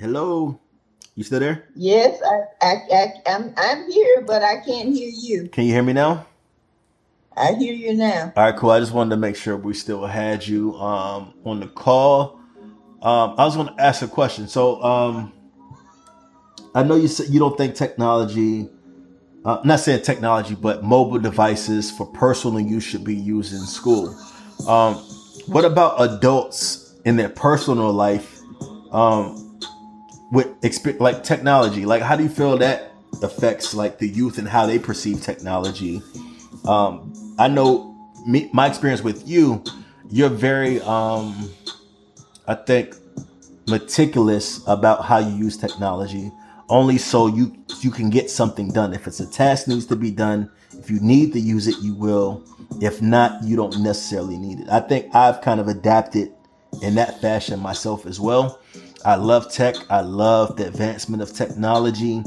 Hello. You still there? Yes, I, I, I, I'm, I'm here, but I can't hear you. Can you hear me now? I hear you now. All right, cool. I just wanted to make sure we still had you um, on the call. Um, I was going to ask a question. So, um, I know you said you don't think technology, uh, not saying technology, but mobile devices for personal use should be used in school. Um, what about adults in their personal life um, with like technology? Like, how do you feel that affects like the youth and how they perceive technology? Um, I know me, my experience with you, you're very, um, I think, meticulous about how you use technology only so you you can get something done. If it's a task needs to be done, if you need to use it, you will. If not, you don't necessarily need it. I think I've kind of adapted in that fashion myself as well. I love tech. I love the advancement of technology,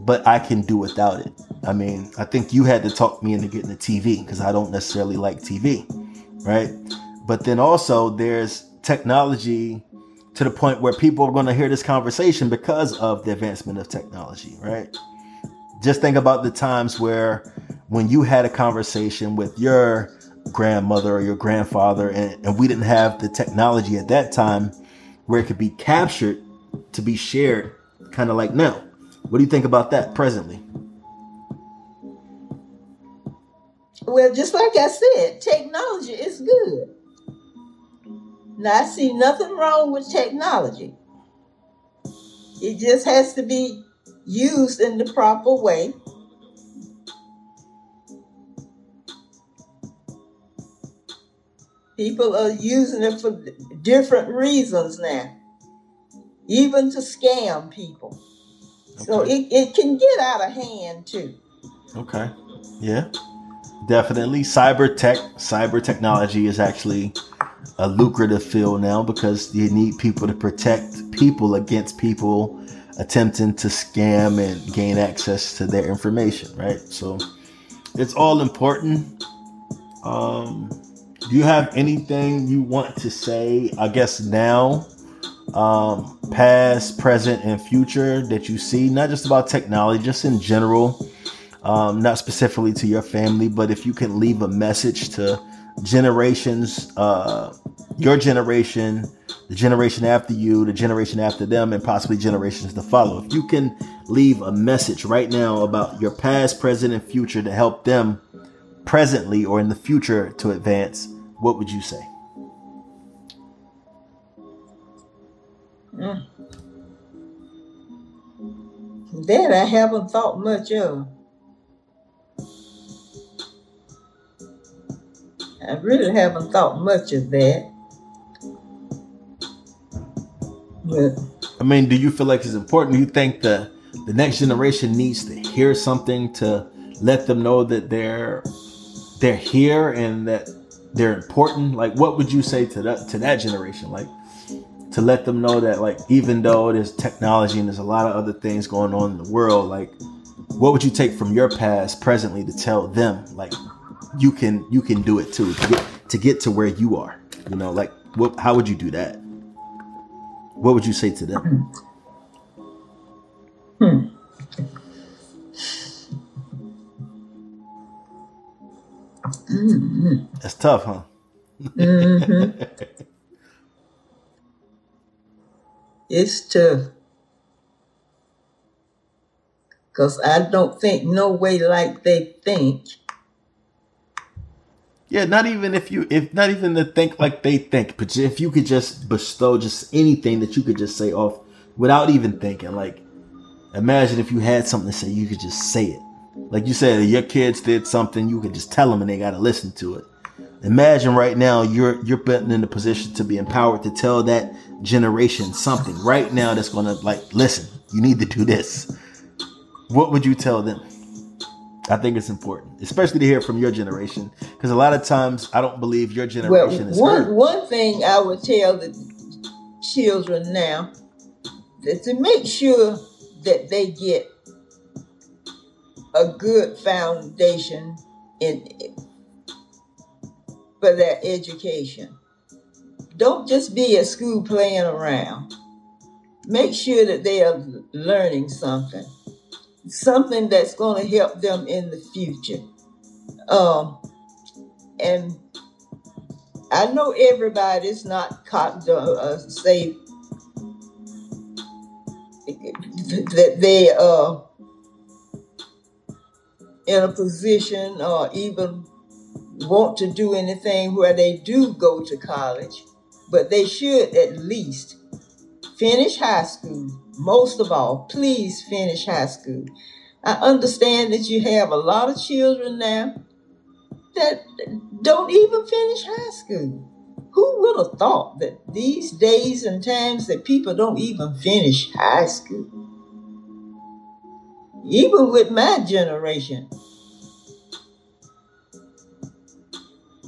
but I can do without it. I mean, I think you had to talk me into getting a TV because I don't necessarily like TV, right? But then also there's technology to the point where people are going to hear this conversation because of the advancement of technology, right? Just think about the times where when you had a conversation with your grandmother or your grandfather and, and we didn't have the technology at that time where it could be captured to be shared kind of like now. What do you think about that presently? Well, just like I said, technology is good. Now, I see nothing wrong with technology. It just has to be used in the proper way. People are using it for different reasons now, even to scam people. So it, it can get out of hand too. Okay. Yeah. Definitely. Cyber tech, cyber technology is actually a lucrative field now because you need people to protect people against people attempting to scam and gain access to their information, right? So it's all important. Um, do you have anything you want to say, I guess now, um, past, present, and future that you see, not just about technology, just in general? um, not specifically to your family, but if you can leave a message to generations, uh, your generation, the generation after you, the generation after them, and possibly generations to follow. If you can leave a message right now about your past, present, and future to help them presently or in the future to advance, what would you say? Mm. That I haven't thought much of. I really haven't thought much of that. But I mean, do you feel like it's important? Do you think the the next generation needs to hear something to let them know that they're they're here and that they're important? Like, what would you say to that to that generation? Like, to let them know that like even though there's technology and there's a lot of other things going on in the world, like, what would you take from your past presently to tell them like you can you can do it too to get to get to where you are? You know, like, what? How would you do that? What would you say to them? hmm. That's tough, huh? Mm-hmm. It's tough because I don't think no way like they think. Yeah, not even if you, if not even to think like they think, but if you could just bestow just anything that you could just say off without even thinking. Like, imagine if you had something to say, you could just say it. Like you said, your kids did something, you could just tell them and they got to listen to it. Imagine right now you're you're put in the position to be empowered to tell that generation something right now that's gonna like listen. You need to do this. What would you tell them? I think it's important, especially to hear from your generation, because a lot of times I don't believe your Well, generation is one heard. one thing I would tell the children now is to make sure that they get a good foundation in for their education. Don't just be at school playing around. make sure that they are learning something, something that's going to help them in the future. Um, and I know everybody's not caught uh, say that they are in a position or even want to do anything where they do go to college, but they should at least finish high school. Most of all, please finish high school. I understand that you have a lot of children now that don't even finish high school. Who would have thought that these days and times that people don't even finish high school? Even with my generation,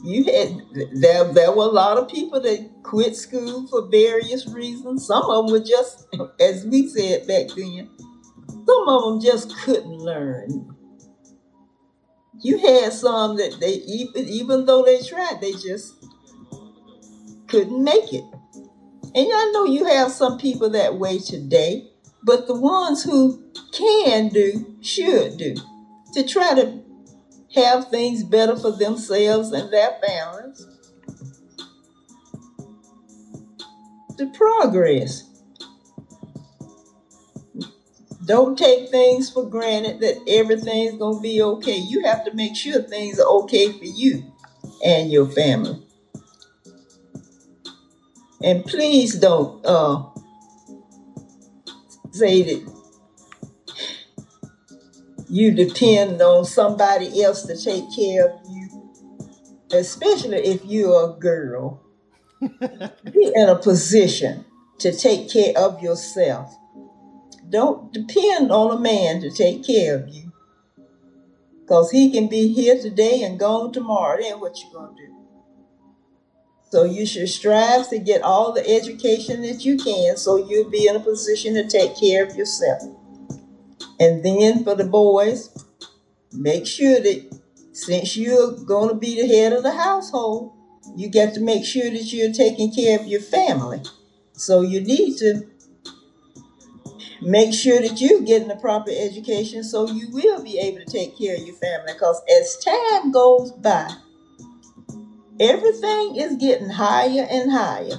you had there there were a lot of people that quit school for various reasons. Some of them were just, as we said back then, some of them just couldn't learn. You had some that they even even though they tried, they just couldn't make it. And I know you have some people that way today, but the ones who can do should do to try to have things better for themselves and their families. The progress. Don't take things for granted that everything's going to be okay. You have to make sure things are okay for you and your family. And please don't uh, say that you depend on somebody else to take care of you, especially if you're a girl. Be in a position to take care of yourself. Don't depend on a man to take care of you. Because he can be here today and gone tomorrow. Then what you gonna do? So you should strive to get all the education that you can so you'll be in a position to take care of yourself. And then for the boys, make sure that since you're going to be the head of the household, you got to make sure that you're taking care of your family. So you need to make sure that you're getting the proper education so you will be able to take care of your family. Because as time goes by, everything is getting higher and higher.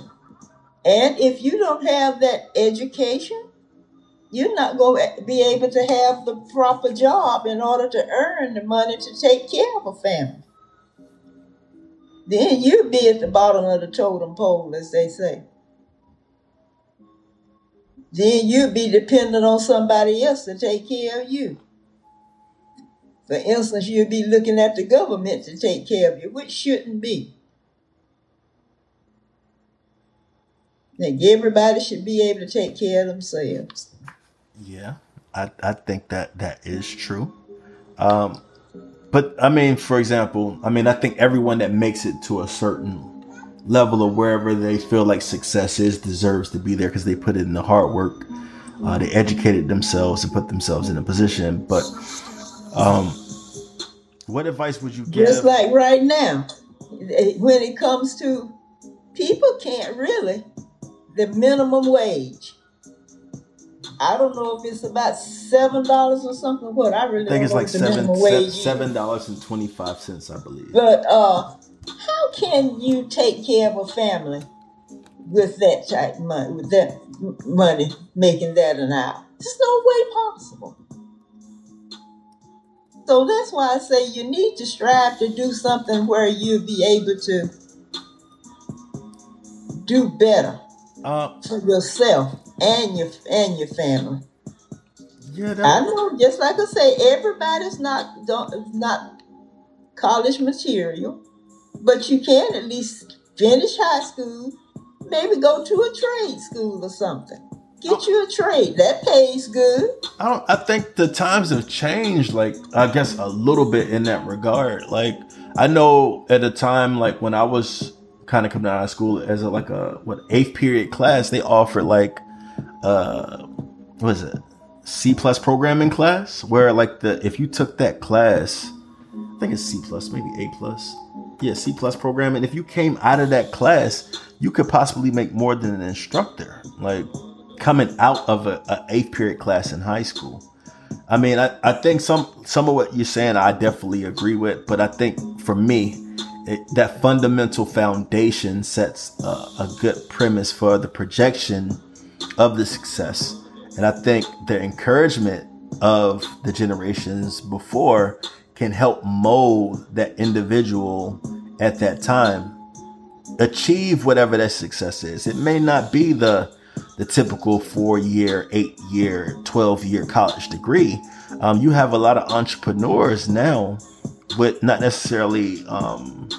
And if you don't have that education, you're not going to be able to have the proper job in order to earn the money to take care of a family. Then you'll be at the bottom of the totem pole, as they say. Then you'll be dependent on somebody else to take care of you. For instance, you'll be looking at the government to take care of you, which shouldn't be. Like everybody should be able to take care of themselves. Yeah, I, I think that that is true. Um, but I mean, for example, I mean, I think everyone that makes it to a certain level of wherever they feel like success is deserves to be there because they put in the hard work. Uh, they educated themselves and put themselves in a position. But um, what advice would you give? Just like right now, when it comes to people can't really the minimum wage. I don't know if it's about seven dollars or something. What I really I think it's don't know like seven se- seven dollars and twenty five cents, I believe. But uh, how can you take care of a family with that type of money, with that money, making that an hour? There's no way possible. So that's why I say you need to strive to do something where you'll be able to do better Uh, for yourself and your and your family. yeah, I know, just like I say, everybody's not don't not college material, but you can at least finish high school, maybe go to a trade school or something. Get you a trade that pays good. I don't. I think the times have changed. Like I guess a little bit in that regard. Like I know at a time like when I was kind of coming out of school as a like a what eighth period class, they offered like uh what is it C plus programming class where like the if you took that class, I think it's C plus maybe A plus. Yeah, C plus programming. If you came out of that class, you could possibly make more than an instructor. Like coming out of a, a eighth period class in high school. I mean, I, I think some some of what you're saying I definitely agree with, but I think for me, it, that fundamental foundation sets a, a good premise for the projection of the success. And I think the encouragement of the generations before can help mold that individual at that time achieve whatever that success is. It may not be the the typical four year, eight year, 12 year college degree. Um, you have a lot of entrepreneurs now with not necessarily um,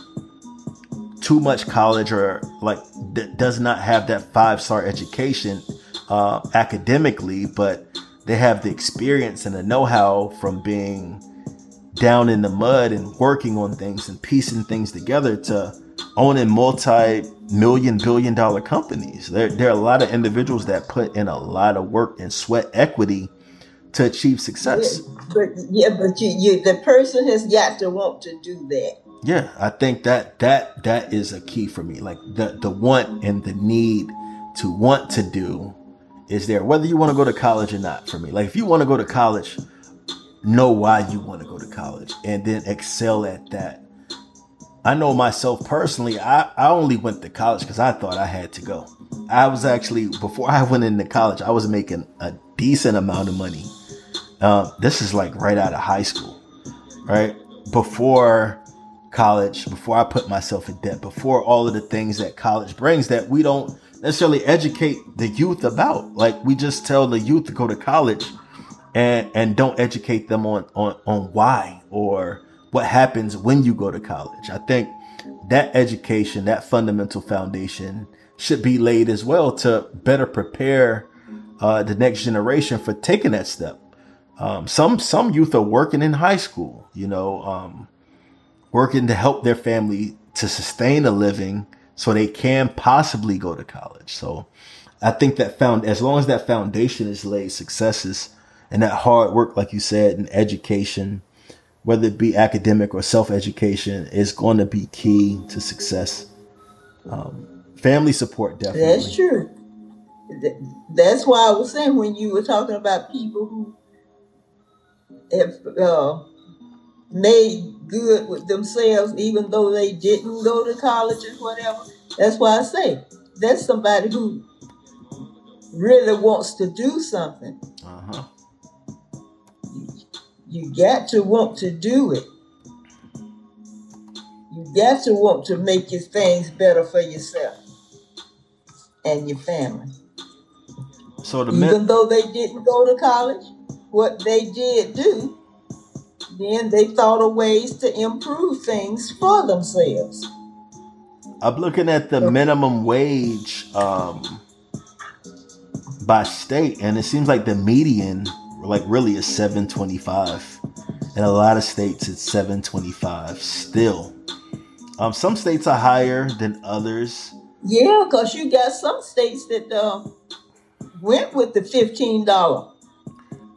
too much college or like d- does not have that five star education uh, academically, but they have the experience and the know how from being down in the mud and working on things and piecing things together to owning multi million billion dollar companies. There, there are a lot of individuals that put in a lot of work and sweat equity to achieve success. Yeah, but yeah, but you, you the person has got to want to do that. Yeah, I think that that that is a key for me. Like the the want and the need to want to do is there, whether you want to go to college or not. For me, like if you want to go to college, know why you want to go to college and then excel at that. I know myself personally, I, I only went to college because I thought I had to go. I was actually, before I went into college, I was making a decent amount of money. Uh, this is like right out of high school, right? Before college, before I put myself in debt, before all of the things that college brings that we don't necessarily educate the youth about. Like we just tell the youth to go to college and and don't educate them on on on why or what happens when you go to college. I think that education, that fundamental foundation should be laid as well to better prepare uh, the next generation for taking that step. Um, some some youth are working in high school, you know, um, working to help their family to sustain a living so they can possibly go to college. So I think that found as long as that foundation is laid, successes and that hard work, like you said, in education, whether it be academic or self education, is going to be key to success. Um, family support, definitely. That's true. That's why I was saying when you were talking about people who have uh, made good with themselves, even though they didn't go to college or whatever. That's why I say that's somebody who really wants to do something. Uh-huh. You got to want to do it. You got to want to make your things better for yourself and your family. So the even though they didn't go to college, what they did do, then they thought of ways to improve things for themselves. I'm looking at the minimum wage um, by state, and it seems like the median like really is 725 in a lot of states it's 725 still. Um some states are higher than others. Yeah because you got some states that uh, went with the $15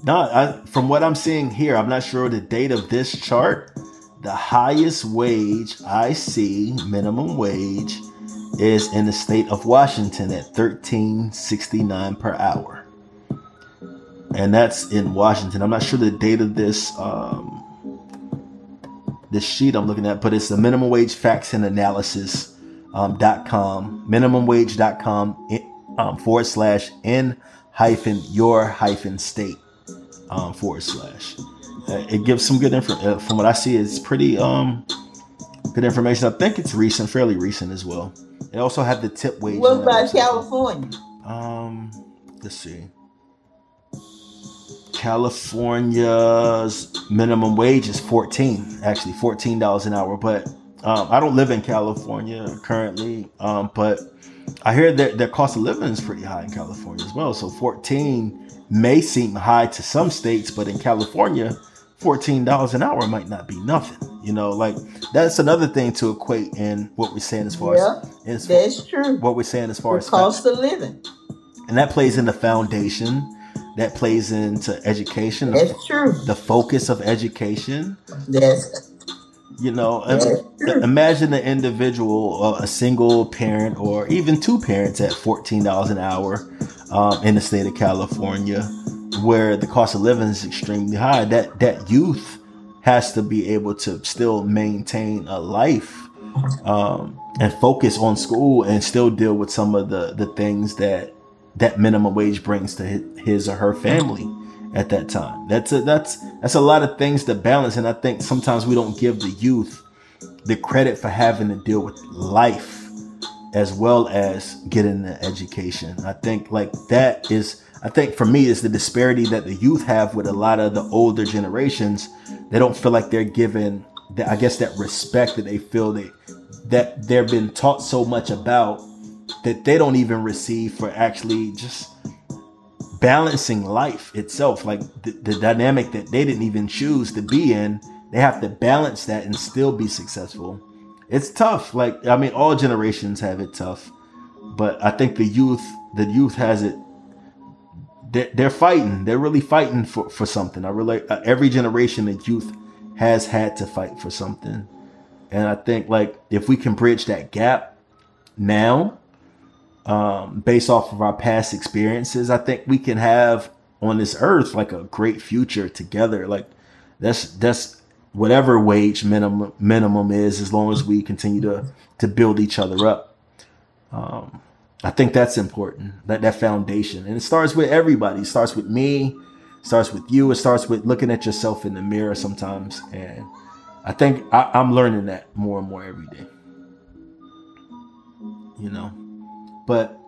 no I, from what i'm seeing here i'm not sure the date of this chart. The highest wage i see minimum wage is in the state of washington at 1369 per hour and that's in Washington. I'm not sure the date of this um, this sheet I'm looking at, but it's the minimum wage facts and analysis um, dot com minimumwage.com um, forward slash in hyphen your hyphen state um, forward slash. Uh, it gives some good info. Uh, from what I see, it's pretty um good information. I think it's recent, fairly recent as well. It also had the tip wage. What about California? Um, let's see. California's minimum wage is 14, actually $14 an hour. But um, I don't live in California currently, um, but I hear that their cost of living is pretty high in California as well. So 14 may seem high to some states, but in California, $14 an hour might not be nothing. You know, like that's another thing to equate in what we're saying as far yeah, as, as that's true. What we're saying as far the as cost of living. And that plays in the foundation that plays into education. That's true. The focus of education. Yes. You know, imagine an individual, a single parent, or even two parents at fourteen dollars an hour. um, in the state of California, where the cost of living is extremely high. That that youth has to be able to still maintain a life um, and focus on school and still deal with some of the the things that that minimum wage brings to his or her family at that time. That's a that's that's a lot of things to balance, and I think sometimes we don't give the youth the credit for having to deal with life as well as getting an education. I think like that is I think for me is the disparity that the youth have with a lot of the older generations. They don't feel like they're given that I guess that respect that they feel they that they've been taught so much about that they don't even receive for actually just balancing life itself like the, the dynamic that they didn't even choose to be in they have to balance that and still be successful. It's tough like i mean all generations have it tough but i think the youth the youth has it. They're, they're fighting they're really fighting for, for something. I really uh, every generation the youth has had to fight for something. And i think like if we can bridge that gap now um, based off of our past experiences, I think we can have on this earth like a great future together. Like that's that's whatever wage minimum minimum is, as long as we continue to to build each other up. Um, I think that's important. That that foundation, and it starts with everybody. It starts with me. starts with you. It starts with looking at yourself in the mirror sometimes, and I think I, I'm learning that more and more every day. You know. But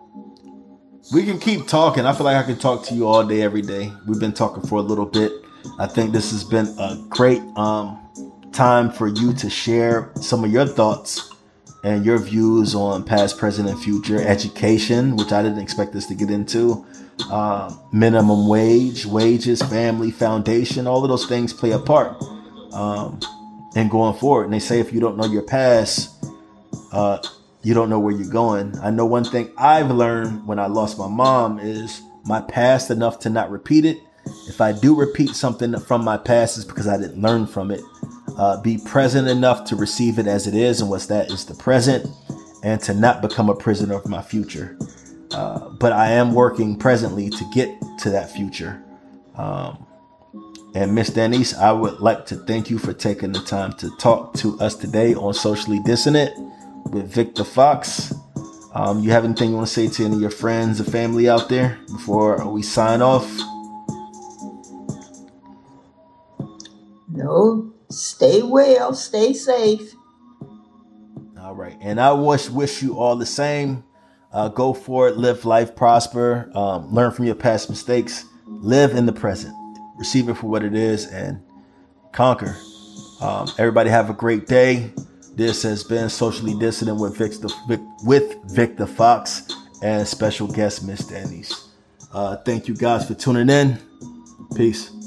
we can keep talking. I feel like I can talk to you all day, every day. We've been talking for a little bit. I think this has been a great um, time for you to share some of your thoughts and your views on past, present, and future education, which I didn't expect us to get into. Uh, minimum wage, wages, family, foundation, all of those things play a part um, in going forward. And they say if you don't know your past, uh, you don't know where you're going. I know one thing I've learned when I lost my mom is my past enough to not repeat it. If I do repeat something from my past, it's because I didn't learn from it. Uh, be present enough to receive it as it is, and what's that is the present, and to not become a prisoner of my future. Uh, but I am working presently to get to that future. Um, and Miss Denise, I would like to thank you for taking the time to talk to us today on Socially Dissonant with Victor Fox. Um, you have anything you want to say to any of your friends or family out there before we sign off? No. Stay well. Stay safe. All right. And I wish wish you all the same. Uh, go for it. Live life, prosper. Um, learn from your past mistakes. Live in the present. Receive it for what it is and conquer. Um, everybody have a great day. This has been Socially Dissonant with Victor, with Fox and special guest Miss Denise. Uh, thank you guys for tuning in. Peace.